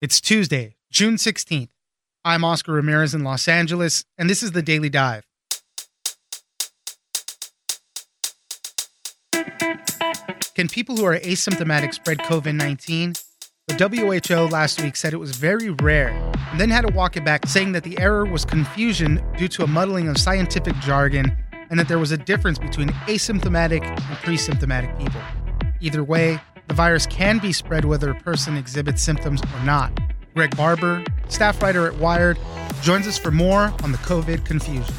It's Tuesday, June 16th. I'm Oscar Ramirez in Los Angeles, and this is the Daily Dive. Can people who are asymptomatic spread COVID 19? The WHO last week said it was very rare, and then had to walk it back, saying that the error was confusion due to a muddling of scientific jargon and that there was a difference between asymptomatic and pre-symptomatic people. Either way, the virus can be spread whether a person exhibits symptoms or not. Greg Barber, staff writer at Wired, joins us for more on the COVID confusion.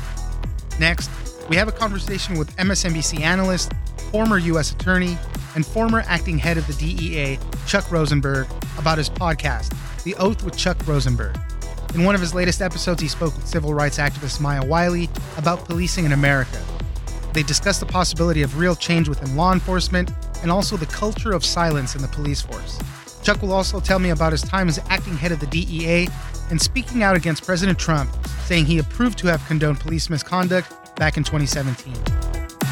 Next, we have a conversation with MSNBC analyst, former U.S. attorney, and former acting head of the DEA, Chuck Rosenberg, about his podcast, The Oath with Chuck Rosenberg. In one of his latest episodes, he spoke with civil rights activist Maya Wiley about policing in America. They discussed the possibility of real change within law enforcement and also the culture of silence in the police force. Chuck will also tell me about his time as acting head of the DEA and speaking out against President Trump, saying he approved to have condoned police misconduct back in 2017.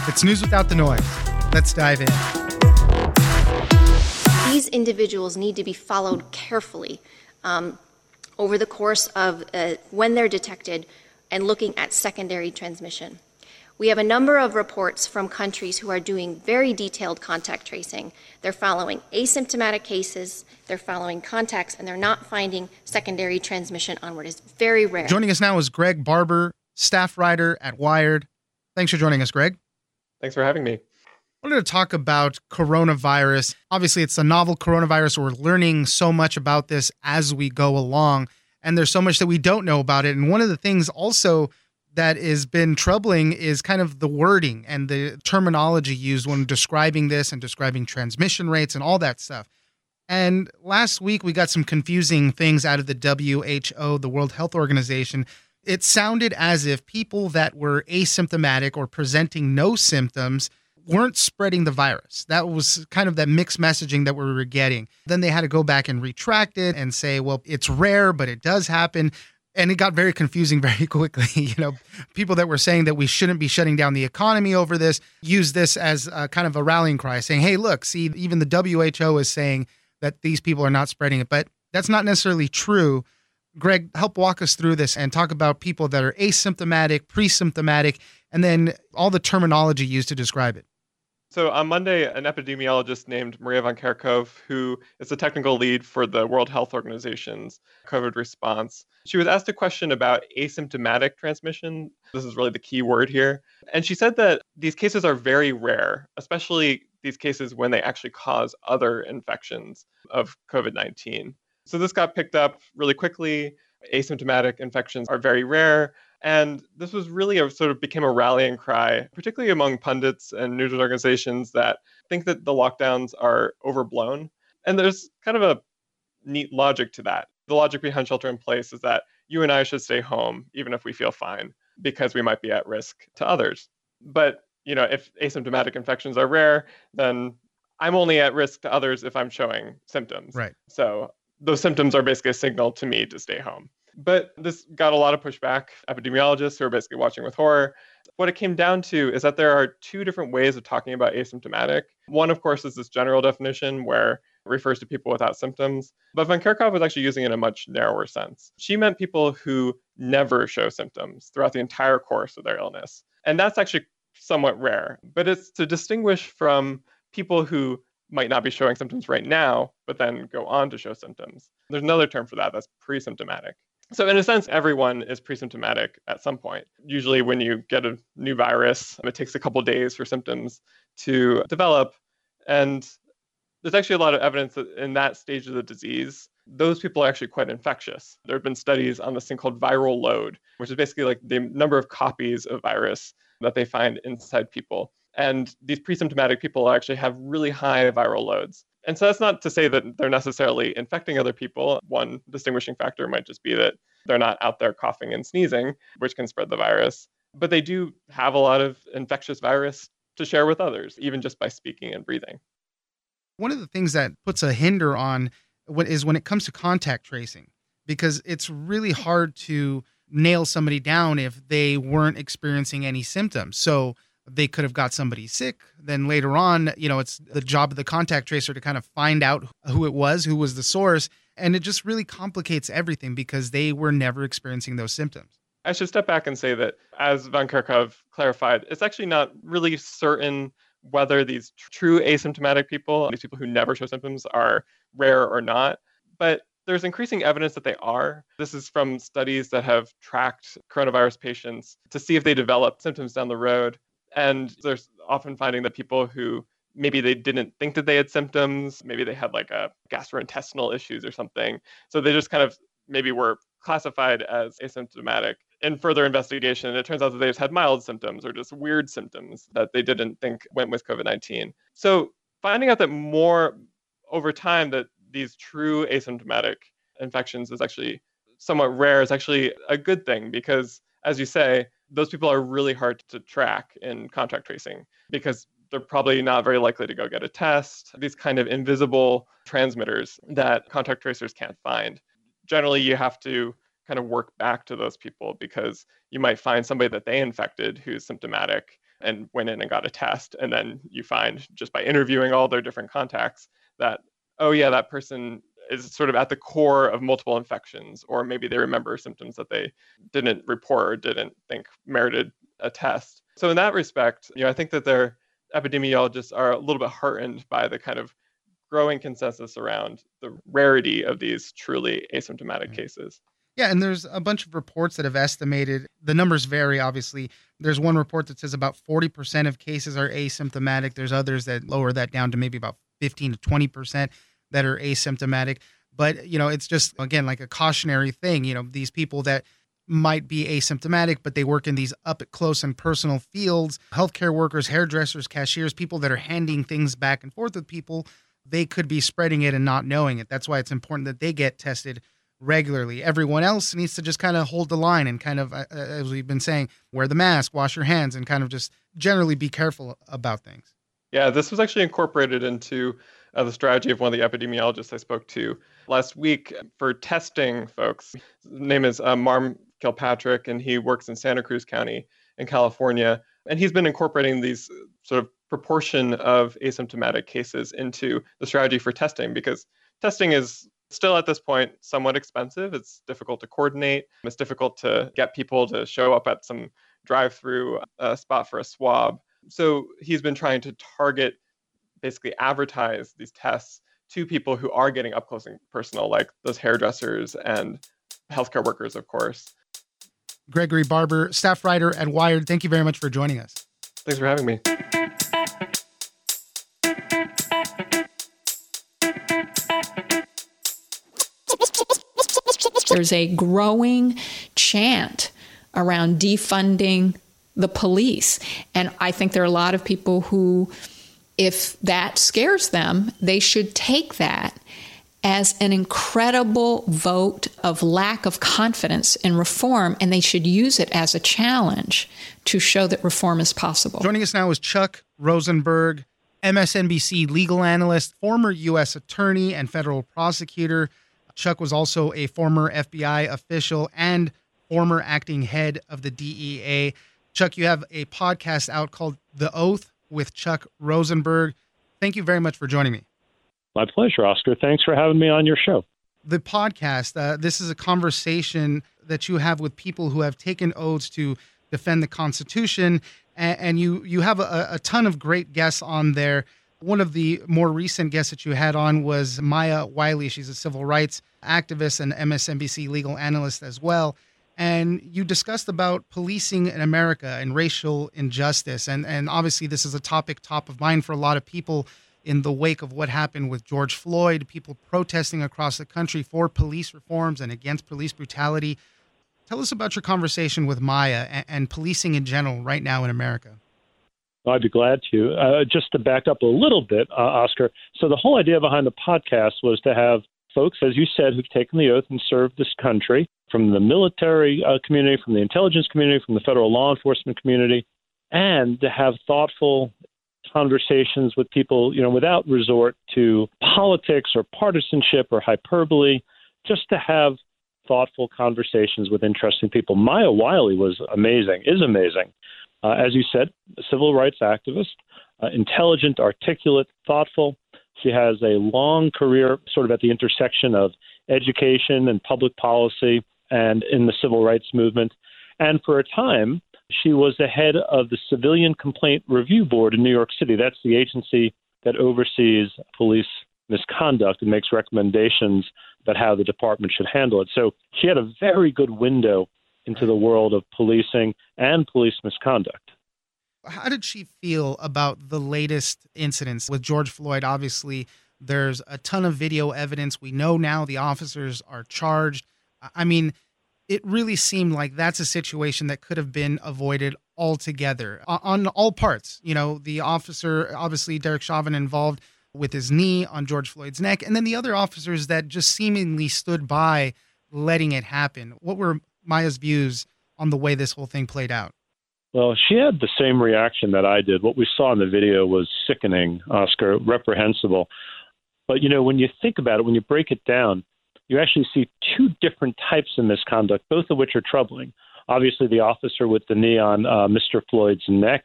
It's news without the noise. Let's dive in. These individuals need to be followed carefully um, over the course of uh, when they're detected and looking at secondary transmission. We have a number of reports from countries who are doing very detailed contact tracing. They're following asymptomatic cases, they're following contacts, and they're not finding secondary transmission onward. It's very rare. Joining us now is Greg Barber, staff writer at Wired. Thanks for joining us, Greg. Thanks for having me. I wanted to talk about coronavirus. Obviously, it's a novel coronavirus. We're learning so much about this as we go along, and there's so much that we don't know about it. And one of the things also that has been troubling is kind of the wording and the terminology used when describing this and describing transmission rates and all that stuff. And last week we got some confusing things out of the WHO, the World Health Organization. It sounded as if people that were asymptomatic or presenting no symptoms weren't spreading the virus. That was kind of that mixed messaging that we were getting. Then they had to go back and retract it and say, well, it's rare, but it does happen and it got very confusing very quickly. you know, people that were saying that we shouldn't be shutting down the economy over this use this as a, kind of a rallying cry, saying, "Hey, look, see, even the WHO is saying that these people are not spreading it," but that's not necessarily true. Greg, help walk us through this and talk about people that are asymptomatic, pre-symptomatic, and then all the terminology used to describe it. So on Monday, an epidemiologist named Maria van Kerkhove, who is the technical lead for the World Health Organization's COVID response, she was asked a question about asymptomatic transmission. This is really the key word here. And she said that these cases are very rare, especially these cases when they actually cause other infections of COVID 19. So this got picked up really quickly. Asymptomatic infections are very rare. And this was really a sort of became a rallying cry, particularly among pundits and news organizations that think that the lockdowns are overblown. And there's kind of a neat logic to that. The logic behind shelter in place is that you and I should stay home even if we feel fine because we might be at risk to others. But, you know, if asymptomatic infections are rare, then I'm only at risk to others if I'm showing symptoms. Right. So those symptoms are basically a signal to me to stay home. But this got a lot of pushback. Epidemiologists who are basically watching with horror. What it came down to is that there are two different ways of talking about asymptomatic. One, of course, is this general definition where it refers to people without symptoms. But Van Kerkhove was actually using it in a much narrower sense. She meant people who never show symptoms throughout the entire course of their illness. And that's actually somewhat rare. But it's to distinguish from people who might not be showing symptoms right now, but then go on to show symptoms. There's another term for that that's pre symptomatic. So, in a sense, everyone is presymptomatic at some point. Usually, when you get a new virus, it takes a couple days for symptoms to develop. And there's actually a lot of evidence that in that stage of the disease, those people are actually quite infectious. There have been studies on this thing called viral load, which is basically like the number of copies of virus that they find inside people. And these presymptomatic people actually have really high viral loads. And so that's not to say that they're necessarily infecting other people. One distinguishing factor might just be that they're not out there coughing and sneezing, which can spread the virus. But they do have a lot of infectious virus to share with others, even just by speaking and breathing. One of the things that puts a hinder on what is when it comes to contact tracing, because it's really hard to nail somebody down if they weren't experiencing any symptoms. So they could have got somebody sick. Then later on, you know, it's the job of the contact tracer to kind of find out who it was, who was the source, And it just really complicates everything because they were never experiencing those symptoms. I should step back and say that, as Van Kerkhove clarified, it's actually not really certain whether these true asymptomatic people, these people who never show symptoms, are rare or not. But there's increasing evidence that they are. This is from studies that have tracked coronavirus patients to see if they develop symptoms down the road. And there's often finding that people who maybe they didn't think that they had symptoms, maybe they had like a gastrointestinal issues or something. So they just kind of maybe were classified as asymptomatic. In further investigation, it turns out that they just had mild symptoms or just weird symptoms that they didn't think went with COVID 19. So finding out that more over time that these true asymptomatic infections is actually somewhat rare is actually a good thing because, as you say, those people are really hard to track in contact tracing because they're probably not very likely to go get a test. These kind of invisible transmitters that contact tracers can't find. Generally, you have to kind of work back to those people because you might find somebody that they infected who's symptomatic and went in and got a test. And then you find just by interviewing all their different contacts that oh yeah, that person is sort of at the core of multiple infections, or maybe they remember symptoms that they didn't report or didn't think merited a test. So in that respect, you know, I think that their epidemiologists are a little bit heartened by the kind of growing consensus around the rarity of these truly asymptomatic cases. Yeah, and there's a bunch of reports that have estimated the numbers vary. Obviously, there's one report that says about 40% of cases are asymptomatic. There's others that lower that down to maybe about 15 to 20% that are asymptomatic. But, you know, it's just, again, like a cautionary thing. You know, these people that might be asymptomatic, but they work in these up close and personal fields healthcare workers, hairdressers, cashiers, people that are handing things back and forth with people, they could be spreading it and not knowing it. That's why it's important that they get tested regularly. Everyone else needs to just kind of hold the line and kind of, uh, uh, as we've been saying, wear the mask, wash your hands, and kind of just generally be careful about things. Yeah, this was actually incorporated into uh, the strategy of one of the epidemiologists I spoke to last week for testing folks. His name is uh, Marm Kilpatrick, and he works in Santa Cruz County in California. And he's been incorporating these sort of proportion of asymptomatic cases into the strategy for testing because testing is still at this point somewhat expensive. It's difficult to coordinate. It's difficult to get people to show up at some drive through uh, spot for a swab. So he's been trying to target basically advertise these tests to people who are getting up close and personal, like those hairdressers and healthcare workers, of course. Gregory Barber, staff writer at Wired, thank you very much for joining us. Thanks for having me. There's a growing chant around defunding the police. And I think there are a lot of people who if that scares them, they should take that as an incredible vote of lack of confidence in reform, and they should use it as a challenge to show that reform is possible. Joining us now is Chuck Rosenberg, MSNBC legal analyst, former U.S. attorney, and federal prosecutor. Chuck was also a former FBI official and former acting head of the DEA. Chuck, you have a podcast out called The Oath with Chuck Rosenberg. Thank you very much for joining me. My pleasure, Oscar. Thanks for having me on your show. The podcast, uh, this is a conversation that you have with people who have taken oaths to defend the Constitution, and, and you you have a, a ton of great guests on there. One of the more recent guests that you had on was Maya Wiley. She's a civil rights activist and MSNBC legal analyst as well and you discussed about policing in America and racial injustice. And, and obviously, this is a topic top of mind for a lot of people in the wake of what happened with George Floyd, people protesting across the country for police reforms and against police brutality. Tell us about your conversation with Maya and, and policing in general right now in America. I'd be glad to. Uh, just to back up a little bit, uh, Oscar. So, the whole idea behind the podcast was to have folks, as you said, who've taken the oath and served this country from the military uh, community, from the intelligence community, from the federal law enforcement community, and to have thoughtful conversations with people, you know, without resort to politics or partisanship or hyperbole, just to have thoughtful conversations with interesting people. Maya Wiley was amazing, is amazing. Uh, as you said, a civil rights activist, uh, intelligent, articulate, thoughtful. She has a long career sort of at the intersection of education and public policy and in the civil rights movement. And for a time, she was the head of the Civilian Complaint Review Board in New York City. That's the agency that oversees police misconduct and makes recommendations about how the department should handle it. So she had a very good window into the world of policing and police misconduct. How did she feel about the latest incidents with George Floyd? Obviously, there's a ton of video evidence. We know now the officers are charged. I mean, it really seemed like that's a situation that could have been avoided altogether on all parts. You know, the officer, obviously, Derek Chauvin involved with his knee on George Floyd's neck, and then the other officers that just seemingly stood by letting it happen. What were Maya's views on the way this whole thing played out? Well, she had the same reaction that I did. What we saw in the video was sickening, Oscar, reprehensible. But, you know, when you think about it, when you break it down, you actually see two different types of misconduct, both of which are troubling. Obviously, the officer with the knee on uh, Mr. Floyd's neck,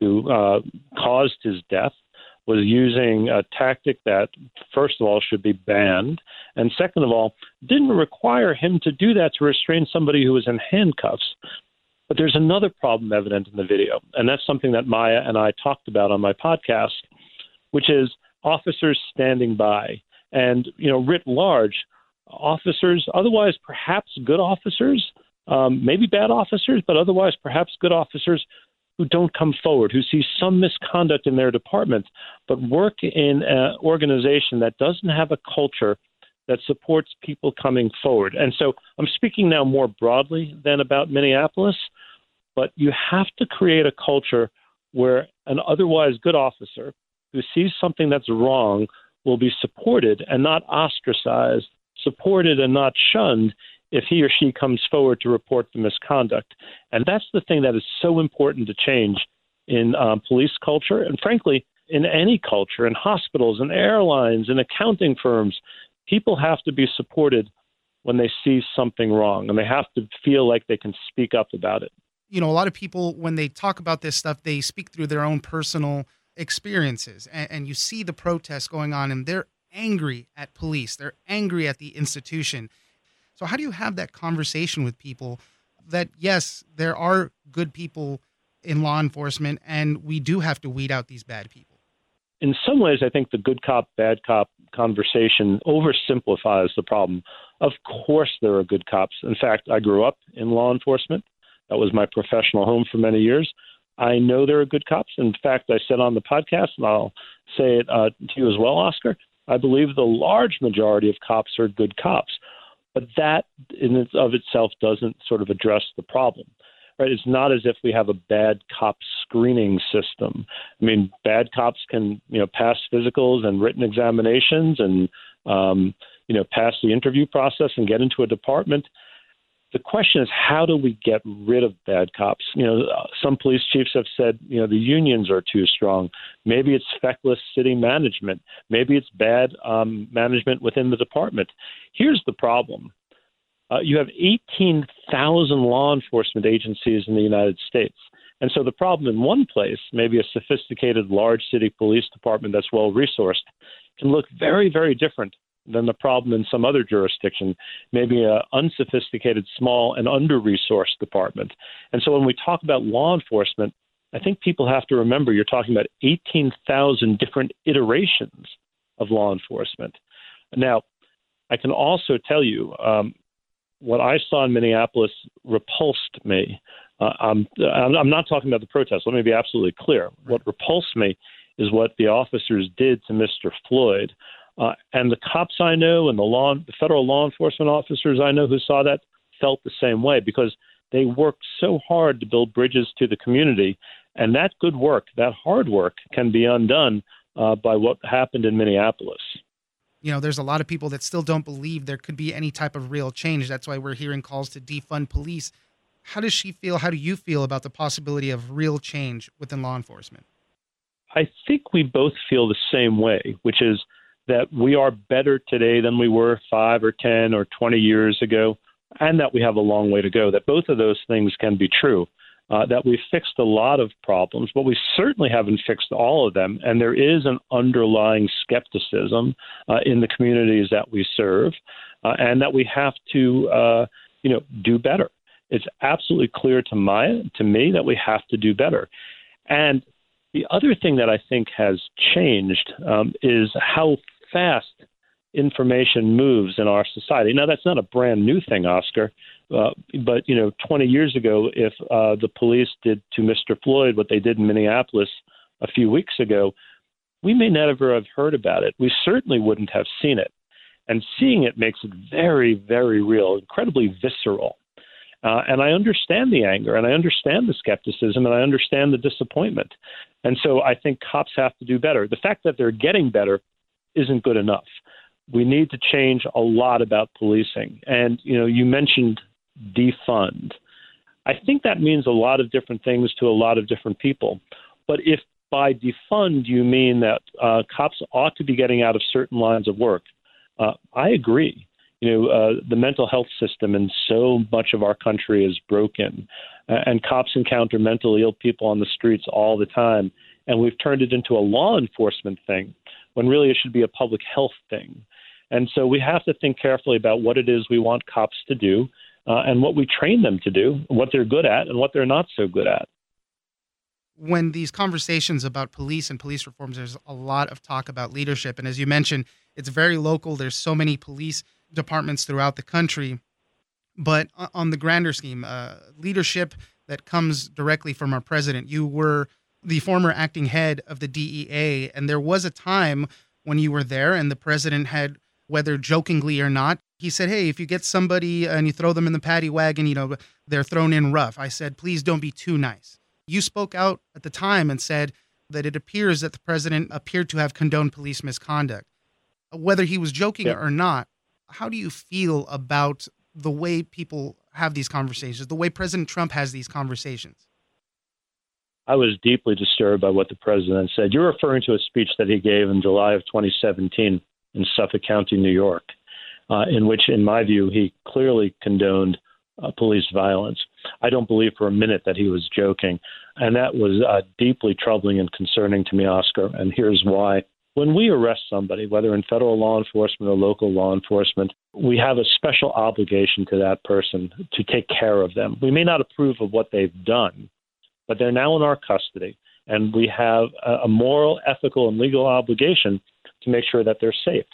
who uh, caused his death, was using a tactic that, first of all, should be banned, and second of all, didn't require him to do that to restrain somebody who was in handcuffs. But there's another problem evident in the video, and that's something that Maya and I talked about on my podcast, which is officers standing by. And, you know, writ large, officers, otherwise perhaps good officers, um, maybe bad officers, but otherwise perhaps good officers who don't come forward, who see some misconduct in their department, but work in an organization that doesn't have a culture that supports people coming forward. And so I'm speaking now more broadly than about Minneapolis, but you have to create a culture where an otherwise good officer who sees something that's wrong will be supported and not ostracized supported and not shunned if he or she comes forward to report the misconduct. And that's the thing that is so important to change in um, police culture and, frankly, in any culture, in hospitals, in airlines, in accounting firms. People have to be supported when they see something wrong and they have to feel like they can speak up about it. You know, a lot of people, when they talk about this stuff, they speak through their own personal experiences. And, and you see the protests going on, and they're angry at police, they're angry at the institution. So, how do you have that conversation with people that, yes, there are good people in law enforcement and we do have to weed out these bad people? In some ways, I think the good cop, bad cop conversation oversimplifies the problem. Of course, there are good cops. In fact, I grew up in law enforcement. That was my professional home for many years. I know there are good cops. In fact, I said on the podcast, and I'll say it uh, to you as well, Oscar, I believe the large majority of cops are good cops, but that in of itself doesn't sort of address the problem. Right? It's not as if we have a bad cop screening system. I mean, bad cops can you know pass physicals and written examinations and um, you know pass the interview process and get into a department the question is how do we get rid of bad cops? You know, some police chiefs have said, you know, the unions are too strong. Maybe it's feckless city management. Maybe it's bad um, management within the department. Here's the problem. Uh, you have 18,000 law enforcement agencies in the United States. And so the problem in one place, maybe a sophisticated large city police department that's well resourced, can look very, very different than the problem in some other jurisdiction, maybe an unsophisticated, small, and under resourced department. And so when we talk about law enforcement, I think people have to remember you're talking about 18,000 different iterations of law enforcement. Now, I can also tell you um, what I saw in Minneapolis repulsed me. Uh, I'm, I'm not talking about the protests. Let me be absolutely clear. What repulsed me is what the officers did to Mr. Floyd. Uh, and the cops I know and the law, the federal law enforcement officers I know who saw that felt the same way because they worked so hard to build bridges to the community, and that good work, that hard work, can be undone uh, by what happened in Minneapolis. You know, there's a lot of people that still don't believe there could be any type of real change. That's why we're hearing calls to defund police. How does she feel? How do you feel about the possibility of real change within law enforcement? I think we both feel the same way, which is that we are better today than we were five or 10 or 20 years ago, and that we have a long way to go. That both of those things can be true. Uh, that we've fixed a lot of problems, but we certainly haven't fixed all of them. And there is an underlying skepticism uh, in the communities that we serve. uh, and that we have to, uh, you know, do better. It's absolutely clear to my to me that we have to do better. And the other thing that I think has changed um, is how fast information moves in our society. Now, that's not a brand new thing, Oscar. Uh, but you know, 20 years ago, if uh, the police did to Mr. Floyd what they did in Minneapolis a few weeks ago, we may never have heard about it. We certainly wouldn't have seen it. And seeing it makes it very, very real, incredibly visceral. Uh, and I understand the anger and I understand the skepticism and I understand the disappointment. And so I think cops have to do better. The fact that they're getting better isn't good enough. We need to change a lot about policing. And, you know, you mentioned defund. I think that means a lot of different things to a lot of different people. But if by defund you mean that uh, cops ought to be getting out of certain lines of work, uh, I agree. You know, uh, the mental health system in so much of our country is broken, and cops encounter mentally ill people on the streets all the time, and we've turned it into a law enforcement thing when really it should be a public health thing. And so we have to think carefully about what it is we want cops to do uh, and what we train them to do, what they're good at, and what they're not so good at. When these conversations about police and police reforms, there's a lot of talk about leadership. And as you mentioned, it's very local. There's so many police departments throughout the country. But on the grander scheme, uh, leadership that comes directly from our president, you were the former acting head of the DEA. And there was a time when you were there, and the president had, whether jokingly or not, he said, Hey, if you get somebody and you throw them in the paddy wagon, you know, they're thrown in rough. I said, Please don't be too nice. You spoke out at the time and said that it appears that the president appeared to have condoned police misconduct. Whether he was joking or not, how do you feel about the way people have these conversations, the way President Trump has these conversations? I was deeply disturbed by what the president said. You're referring to a speech that he gave in July of 2017 in Suffolk County, New York uh, in which, in my view, he clearly condoned uh, police violence. I don't believe for a minute that he was joking. And that was uh, deeply troubling and concerning to me, Oscar. And here's why. When we arrest somebody, whether in federal law enforcement or local law enforcement, we have a special obligation to that person to take care of them. We may not approve of what they've done, but they're now in our custody. And we have a moral, ethical, and legal obligation to make sure that they're safe.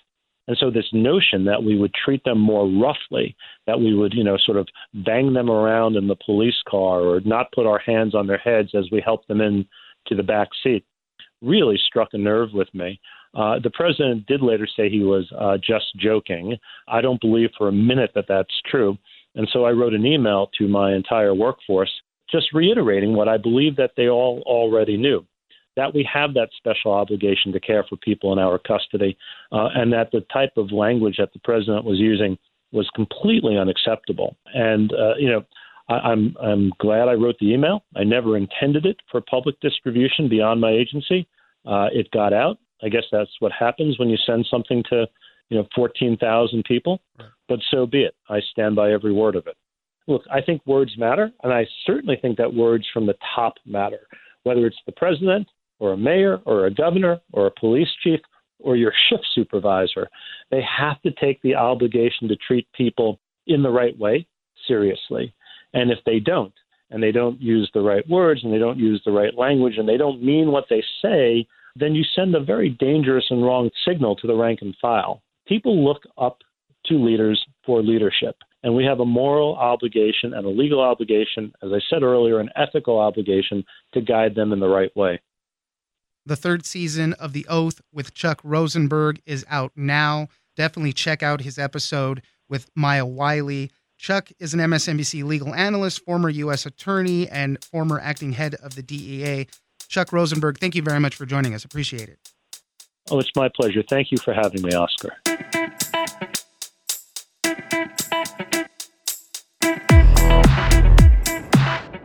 And so this notion that we would treat them more roughly, that we would, you know, sort of bang them around in the police car or not put our hands on their heads as we help them in to the back seat, really struck a nerve with me. Uh, the president did later say he was uh, just joking. I don't believe for a minute that that's true. And so I wrote an email to my entire workforce just reiterating what I believe that they all already knew that we have that special obligation to care for people in our custody, uh, and that the type of language that the president was using was completely unacceptable. And uh, you know, I, I'm I'm glad I wrote the email. I never intended it for public distribution beyond my agency. Uh, it got out. I guess that's what happens when you send something to you know 14,000 people. Right. But so be it. I stand by every word of it. Look, I think words matter, and I certainly think that words from the top matter. Whether it's the president, or a mayor or a governor or a police chief or your shift supervisor. They have to take the obligation to treat people in the right way seriously. And if they don't, and they don't use the right words and they don't use the right language and they don't mean what they say, then you send a very dangerous and wrong signal to the rank and file. People look up to leaders for leadership. And we have a moral obligation and a legal obligation, as I said earlier, an ethical obligation to guide them in the right way. The third season of The Oath with Chuck Rosenberg is out now. Definitely check out his episode with Maya Wiley. Chuck is an MSNBC legal analyst, former U.S. attorney, and former acting head of the DEA. Chuck Rosenberg, thank you very much for joining us. Appreciate it. Oh, it's my pleasure. Thank you for having me, Oscar.